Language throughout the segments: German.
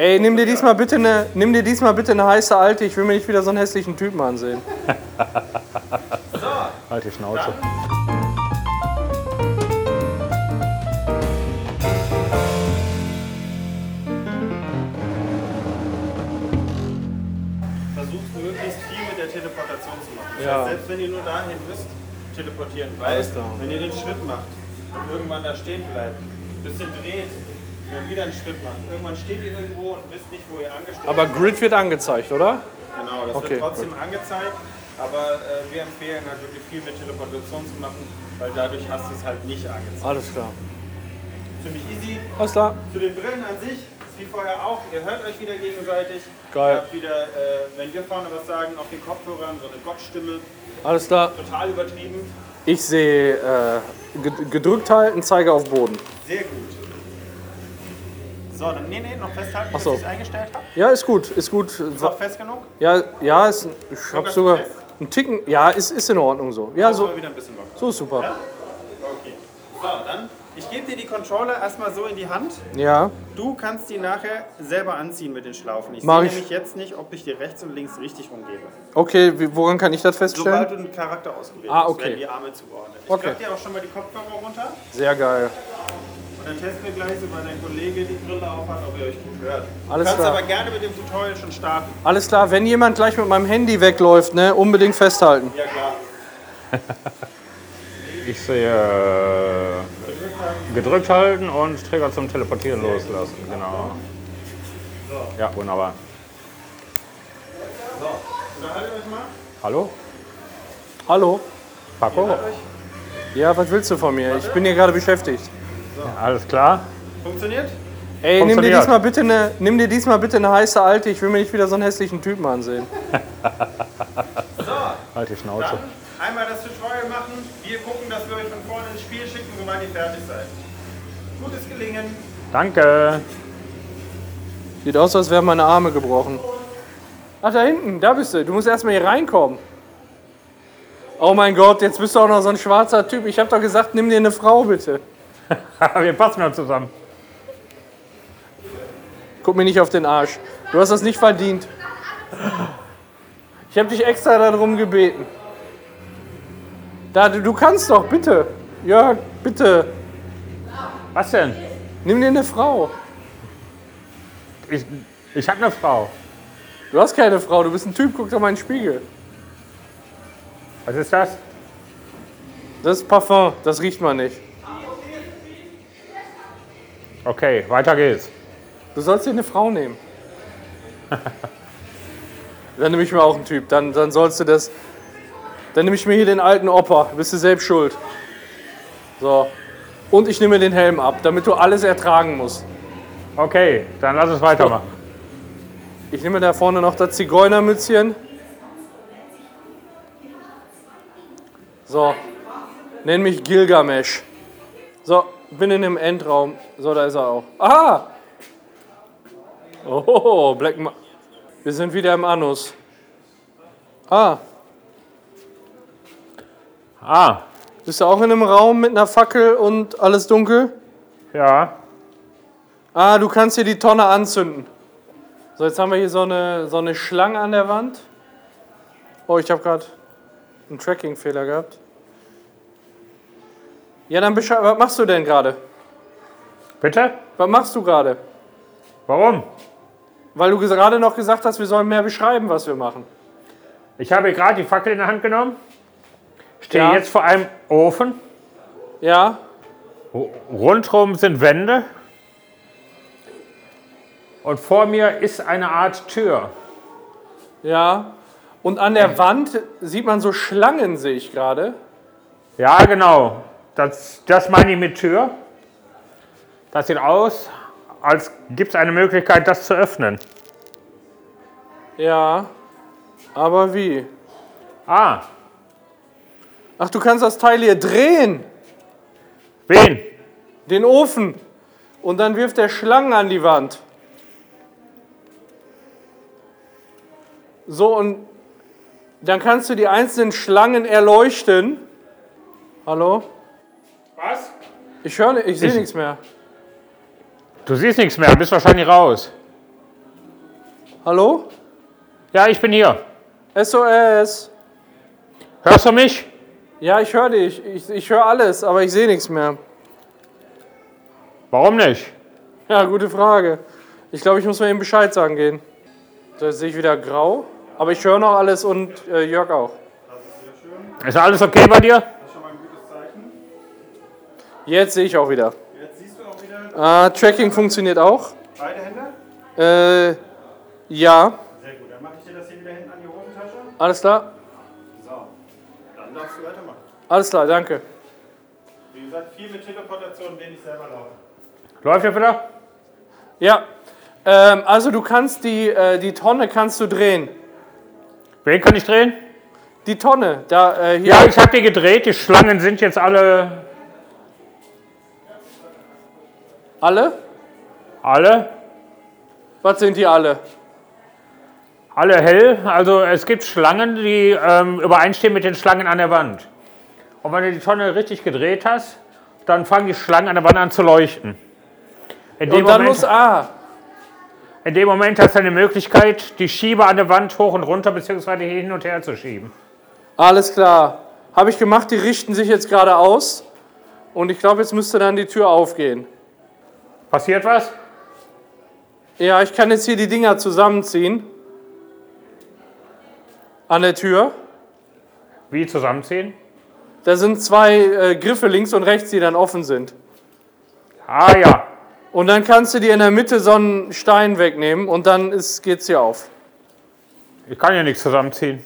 Ey, nimm dir diesmal bitte eine, nimm dir diesmal bitte eine heiße Alte. Ich will mir nicht wieder so einen hässlichen Typen ansehen. Halt die Schnauze. Versucht möglichst viel mit der Teleportation zu machen. Das Ja. selbst wenn ihr nur dahin müsst, teleportieren. Weil, Alles klar. wenn ihr den Schritt macht und irgendwann da stehen bleibt, ein bisschen dreht, dann wieder einen Schritt macht. Irgendwann steht ihr irgendwo und wisst nicht, wo ihr angestellt Aber Grid wird angezeigt, oder? Genau, das Okay, wird trotzdem angezeigt, aber äh, wir empfehlen halt wirklich viel mit Teleportation zu machen, weil dadurch hast du es halt nicht angezeigt. Alles klar. Ziemlich easy. Alles klar. Zu den Brillen an sich, wie vorher auch, ihr hört euch wieder gegenseitig. Geil. Ihr habt wieder, äh, wenn wir vorne was sagen, auf den Kopfhörern so eine Gottstimme, Alles klar. total übertrieben. Ich sehe äh, ged- gedrückt halten, Zeiger auf Boden. So, dann, nee, nee, noch festhalten, Ach so. ich es eingestellt habe. Ja, ist gut, ist gut. Ist auch fest genug? Ja, ja, ist, ich habe sogar fest? einen Ticken. Ja, ist, ist in Ordnung so. Ja, So. so, wieder ein bisschen locker. so ist super. Okay. So, dann, ich gebe dir die Controller erstmal so in die Hand. Ja, Du kannst die nachher selber anziehen mit den Schlaufen. Ich Mach sehe ich. nämlich jetzt nicht, ob ich dir rechts und links richtig rumgebe. okay, woran kann ich das feststellen? Sobald du den Charakter ausgewählt Ah, hast, okay. werden die Arme zugeordnet. Ich Okay. klappe dir auch schon mal die Kopfhörer runter Sehr geil. Und dann testen wir gleich, sobald dein Kollege die Brille aufhat, ob ihr euch gut hört. Alles du kannst klar. aber gerne mit dem Tutorial schon starten. Alles klar, wenn jemand gleich mit meinem Handy wegläuft, ne, unbedingt festhalten. Ja klar. Ich sehe äh, gedrückt halten und Trigger zum Teleportieren loslassen. Genau. Ja, wunderbar. Unterhaltet euch mal. Hallo? Hallo? Paco? Ja, was willst du von mir? Ich bin hier gerade beschäftigt. Alles klar? Funktioniert? Ey, nimm dir, diesmal bitte eine, nimm dir diesmal bitte eine heiße Alte. Ich will mir nicht wieder so einen hässlichen Typen ansehen. Halt die Schnauze. Dann einmal das Tutorial machen. Wir gucken, dass wir euch von vorne ins Spiel schicken, sobald ihr fertig seid. Gutes Gelingen. Danke. Sieht aus, als wären meine Arme gebrochen. Ach, da hinten, da bist du. Du musst erstmal hier reinkommen. Oh mein Gott, jetzt bist du auch noch so ein schwarzer Typ. Ich hab doch gesagt, nimm dir eine Frau bitte. Wir passen ja zusammen. Guck mir nicht auf den Arsch. Du hast das nicht verdient. Ich habe dich extra darum gebeten. Da, du, du kannst doch, bitte. Jörg, bitte. Was denn? Nimm dir eine Frau. Ich, ich habe eine Frau. Du hast keine Frau, du bist ein Typ, guck doch mal in den Spiegel. Was ist das? Das ist Parfum, das riecht man nicht. Okay, weiter geht's. Du sollst dir eine Frau nehmen. dann nehme ich mir auch einen Typ. Dann, dann sollst du das. Dann nehme ich mir hier den alten Opa. Bist du selbst schuld. So. Und ich nehme den Helm ab, damit du alles ertragen musst. Okay, dann lass uns weitermachen. Ich nehme da vorne noch das Zigeunermützchen. So. Nenn mich Gilgamesh. So, bin in dem Endraum. So, da ist er auch. Aha! Oh, Black Ma Wir sind wieder im Anus. Ah, Ah, bist du auch in einem Raum mit einer Fackel und alles dunkel? ja. Ah, du kannst hier die Tonne anzünden. So, jetzt haben wir hier so eine, so eine Schlange an der Wand. Oh, ich habe gerade einen Tracking-Fehler gehabt. Ja, dann beschreib, was machst du denn gerade? Bitte? Was machst du gerade? Warum? Weil du gerade noch gesagt hast, wir sollen mehr beschreiben, was wir machen. Ich habe gerade die Fackel in der Hand genommen. Stehe Ja. jetzt vor einem Ofen. Ja? Rundherum sind Wände. Und vor mir ist eine Art Tür. Ja. Und an der Wand sieht man so Schlangen, sehe ich gerade. Ja, genau. Das, das meine ich mit Tür. Das sieht aus, als gibt es eine Möglichkeit, das zu öffnen. Ja. Aber wie? Ah, Ach, du kannst das Teil hier drehen. wen? Den Ofen. Und dann wirft er Schlangen an die Wand. So, und dann kannst du die einzelnen Schlangen erleuchten. Hallo? Was? Ich höre, ich sehe Ich- nichts mehr. Du siehst nichts mehr, bist wahrscheinlich raus. Hallo? Ja, ich bin hier. SOS. Hörst du mich? Ja, ich höre dich. Ich, ich höre alles, aber ich sehe nichts mehr. Warum nicht? Ja, gute Frage. Ich glaube, ich muss mir eben Bescheid sagen gehen. So, jetzt sehe ich wieder grau. Aber ich höre noch alles und äh, Jörg auch. Ist alles okay bei dir? Jetzt sehe ich auch wieder. Jetzt siehst du auch wieder Ah, Tracking funktioniert auch. beide Hände. Äh, ja, Sehr gut. Dann mache ich dir das hier wieder hinten an die Hosentasche. alles klar. So. Dann darfst du weitermachen. Alles klar, danke. Wie gesagt, viel mit Teleportation, wenig selber laufen. Läuft ja wieder? Ja, ähm, also du kannst die, äh, die Tonne kannst du drehen. Wen kann ich drehen? Die Tonne, da äh, hier. Ja, ich habe die gedreht. Die Schlangen sind jetzt alle. Alle? Alle? Was sind die alle? Alle hell. Also es gibt Schlangen, die ähm, übereinstehen mit den Schlangen an der Wand. Und wenn du die Tonne richtig gedreht hast, dann fangen die Schlangen an der Wand an zu leuchten. In dem, Und dann Moment, muss ah, in dem Moment hast du eine Möglichkeit, die Schieber an der Wand hoch und runter bzw. hin und her zu schieben. alles klar. Habe ich gemacht, die richten sich jetzt gerade aus. Und ich glaube, jetzt müsste dann die Tür aufgehen. Passiert was? Ja, ich kann jetzt hier die Dinger zusammenziehen. An der Tür. Wie zusammenziehen? Da sind zwei äh, Griffe links und rechts, die dann offen sind. Ah ja. Und dann kannst du dir in der Mitte so einen Stein wegnehmen und dann ist, geht's hier auf. Ich kann ja nichts zusammenziehen.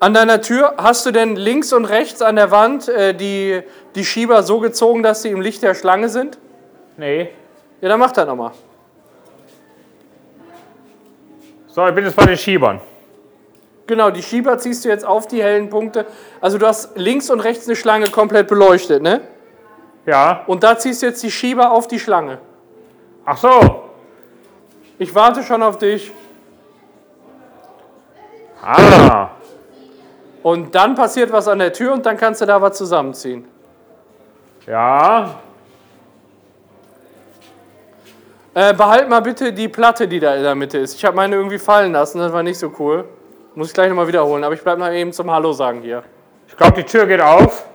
An deiner Tür hast du denn links und rechts an der Wand äh, die, die Schieber so gezogen, dass sie im Licht der Schlange sind? Nee. Ja, dann mach das nochmal. So, ich bin jetzt bei den Schiebern. Genau, die Schieber ziehst du jetzt auf die hellen Punkte. Also du hast links und rechts eine Schlange komplett beleuchtet, ne? Ja. Und da ziehst du jetzt die Schieber auf die Schlange. Ach so. Ich warte schon auf dich. Ah. Und dann passiert was an der Tür und dann kannst du da was zusammenziehen. Ja. Äh, behalt mal bitte die Platte, die da in der Mitte ist. Ich habe meine irgendwie fallen lassen, das war nicht so cool. Muss ich gleich nochmal wiederholen, aber ich bleibe mal eben zum Hallo sagen hier. Ich glaube, die Tür geht auf.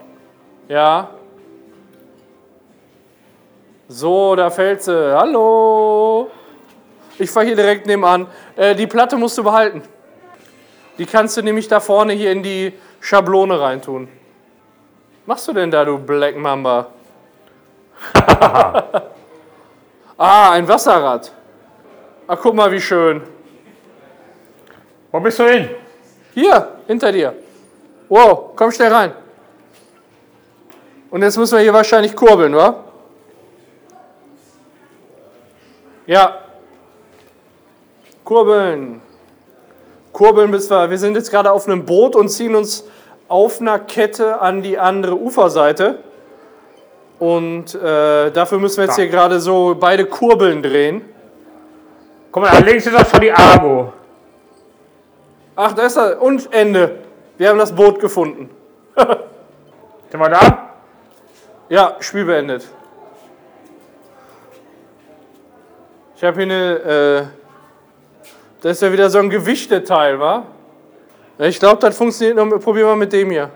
Ja. So, da fällt sie. Hallo. Ich fahre hier direkt nebenan. Äh, die Platte musst du behalten. Die kannst du nämlich da vorne hier in die Schablone reintun. Machst du denn da, du Black Mamba? ah, ein Wasserrad. Ach, guck mal, wie schön. Wo bist du hin? Hier, hinter dir. Wow, komm schnell rein. Und jetzt müssen wir hier wahrscheinlich kurbeln, wa? Ja. Kurbeln. Kurbeln bis wir. Wir sind jetzt gerade auf einem Boot und ziehen uns auf einer Kette an die andere Uferseite. Und äh, dafür müssen wir jetzt hier gerade so beide Kurbeln drehen. Guck mal, da links ist auch schon die Argo. Ach, da ist er. Und Ende. Wir haben das Boot gefunden. Sind wir da? Ja, Spiel beendet. Ich habe hier eine. Äh, das ist ja wieder so ein Gewichteteil, wa? Ich glaube, das funktioniert noch. Probieren wir mit dem hier.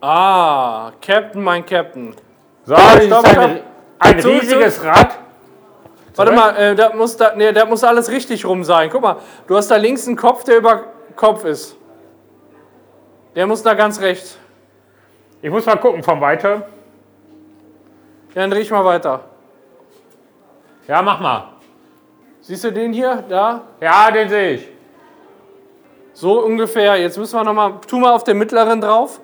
Ah, Captain, mein Captain. So, das stopp, ist stopp. ein, ein Zurück, riesiges Rad. Warte mal, äh, da muss da, nee, da muss alles richtig rum sein. Guck mal, du hast da links einen Kopf, der über Kopf ist. Der muss da ganz rechts. Ich muss mal gucken von weiter. Ja, dann dreh ich mal weiter. Ja, mach mal. Siehst du den hier? Da? Ja, den sehe ich. So ungefähr. Jetzt müssen wir nochmal, tu mal auf den mittleren drauf.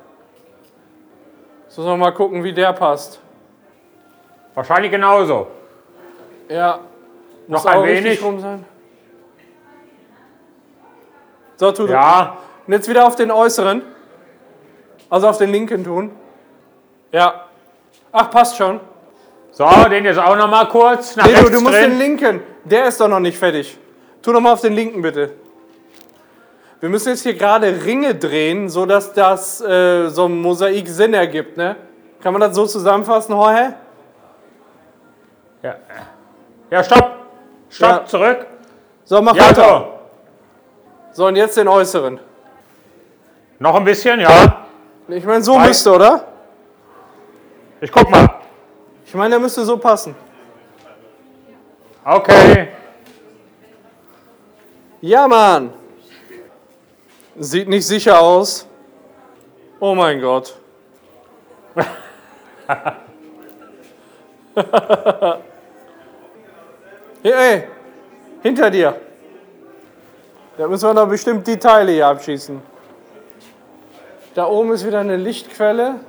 Jetzt müssen wir mal gucken, wie der passt. Wahrscheinlich genauso. Ja. Noch ein wenig. rum sein. So, tu. Ja, Und jetzt wieder auf den äußeren. Also auf den linken tun. Ja. Ach, passt schon. so, den jetzt auch noch mal kurz nach Nee, du, du musst drehen. den linken. Der ist doch noch nicht fertig. Tu doch mal auf den linken, bitte. Wir müssen jetzt hier gerade Ringe drehen, sodass das äh, so ein Mosaik Sinn ergibt, ne? Kann man das so zusammenfassen, Jorge? Ja. ja, stopp. Stopp, Ja. zurück. So, mach Ja, weiter. so. So, und jetzt den äußeren. Noch ein bisschen, ja. Ich meine, so Wei- müsste, oder? Ich guck mal. Ich meine, der müsste so passen. Okay. Ja, Mann. Sieht nicht sicher aus. Oh mein Gott. hey, ey, hinter dir. Da müssen wir doch bestimmt die Teile hier abschießen. Da oben ist wieder eine Lichtquelle.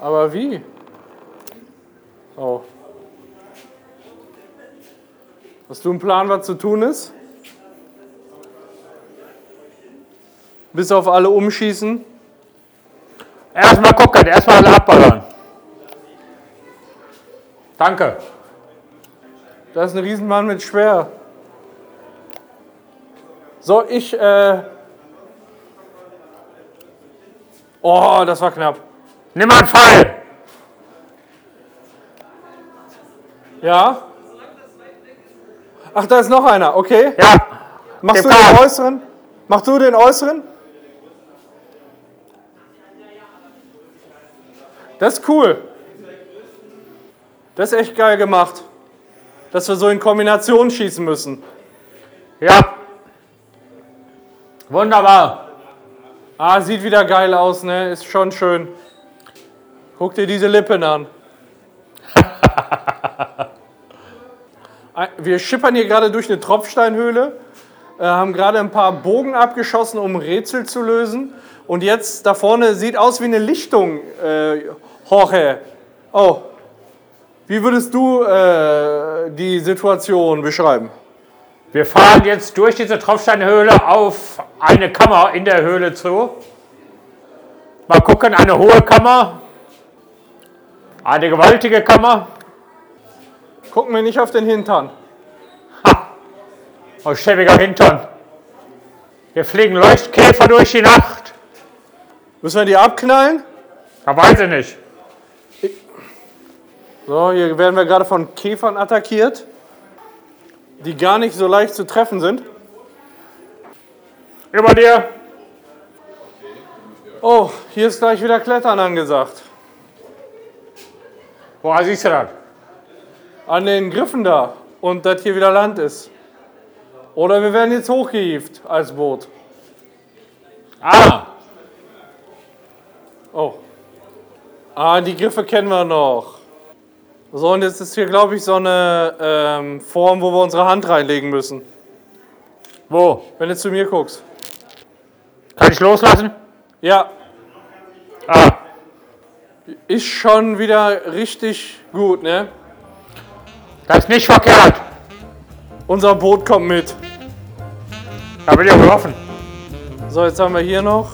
Aber wie? Oh. Hast du einen Plan, was zu tun ist? Bis auf alle umschießen. Erstmal gucken, erstmal alle abballern. Danke. Da ist ein Riesenmann mit Schwer. So, ich, äh. Oh, das war knapp. Nimm mal einen Pfeil. Ja? Ach, da ist noch einer, okay. Ja. Machst du den äußeren? Machst du den äußeren? Das ist cool. Das ist echt geil gemacht. Dass wir so in Kombination schießen müssen. Ja. Wunderbar. Ah, sieht wieder geil aus, ne? Ist schon schön. Guck dir diese Lippen an. Wir schippern hier gerade durch eine Tropfsteinhöhle, äh, haben gerade ein paar Bogen abgeschossen, um Rätsel zu lösen. Und jetzt da vorne sieht aus wie eine Lichtung, äh, Jorge. Oh, wie würdest du äh, die Situation beschreiben? Wir fahren jetzt durch diese Tropfsteinhöhle auf eine Kammer in der Höhle zu. Mal gucken, eine hohe Kammer. Eine gewaltige Kammer. Gucken wir nicht auf den Hintern. Aus schäbiger Hintern. Hier fliegen Leuchtkäfer durch die Nacht. Müssen wir die abknallen? Da weiß ich nicht. So, hier werden wir gerade von Käfern attackiert, die gar nicht so leicht zu treffen sind. Über dir. Oh, hier ist gleich wieder Klettern angesagt. Woher siehst du das? An den Griffen da. Und dass hier wieder Land ist. Oder wir werden jetzt hochgehievt als Boot. Ah, Oh. Ah, die Griffe kennen wir noch. So, und jetzt ist hier, glaube ich, so eine ähm, Form, wo wir unsere Hand reinlegen müssen. wo? Wenn du zu mir guckst. Kann ich loslassen? Ja, Ah, ist schon wieder richtig gut, ne? das ist nicht verkehrt. Unser Boot kommt mit. Da bin ich auch getroffen. So, jetzt haben wir hier noch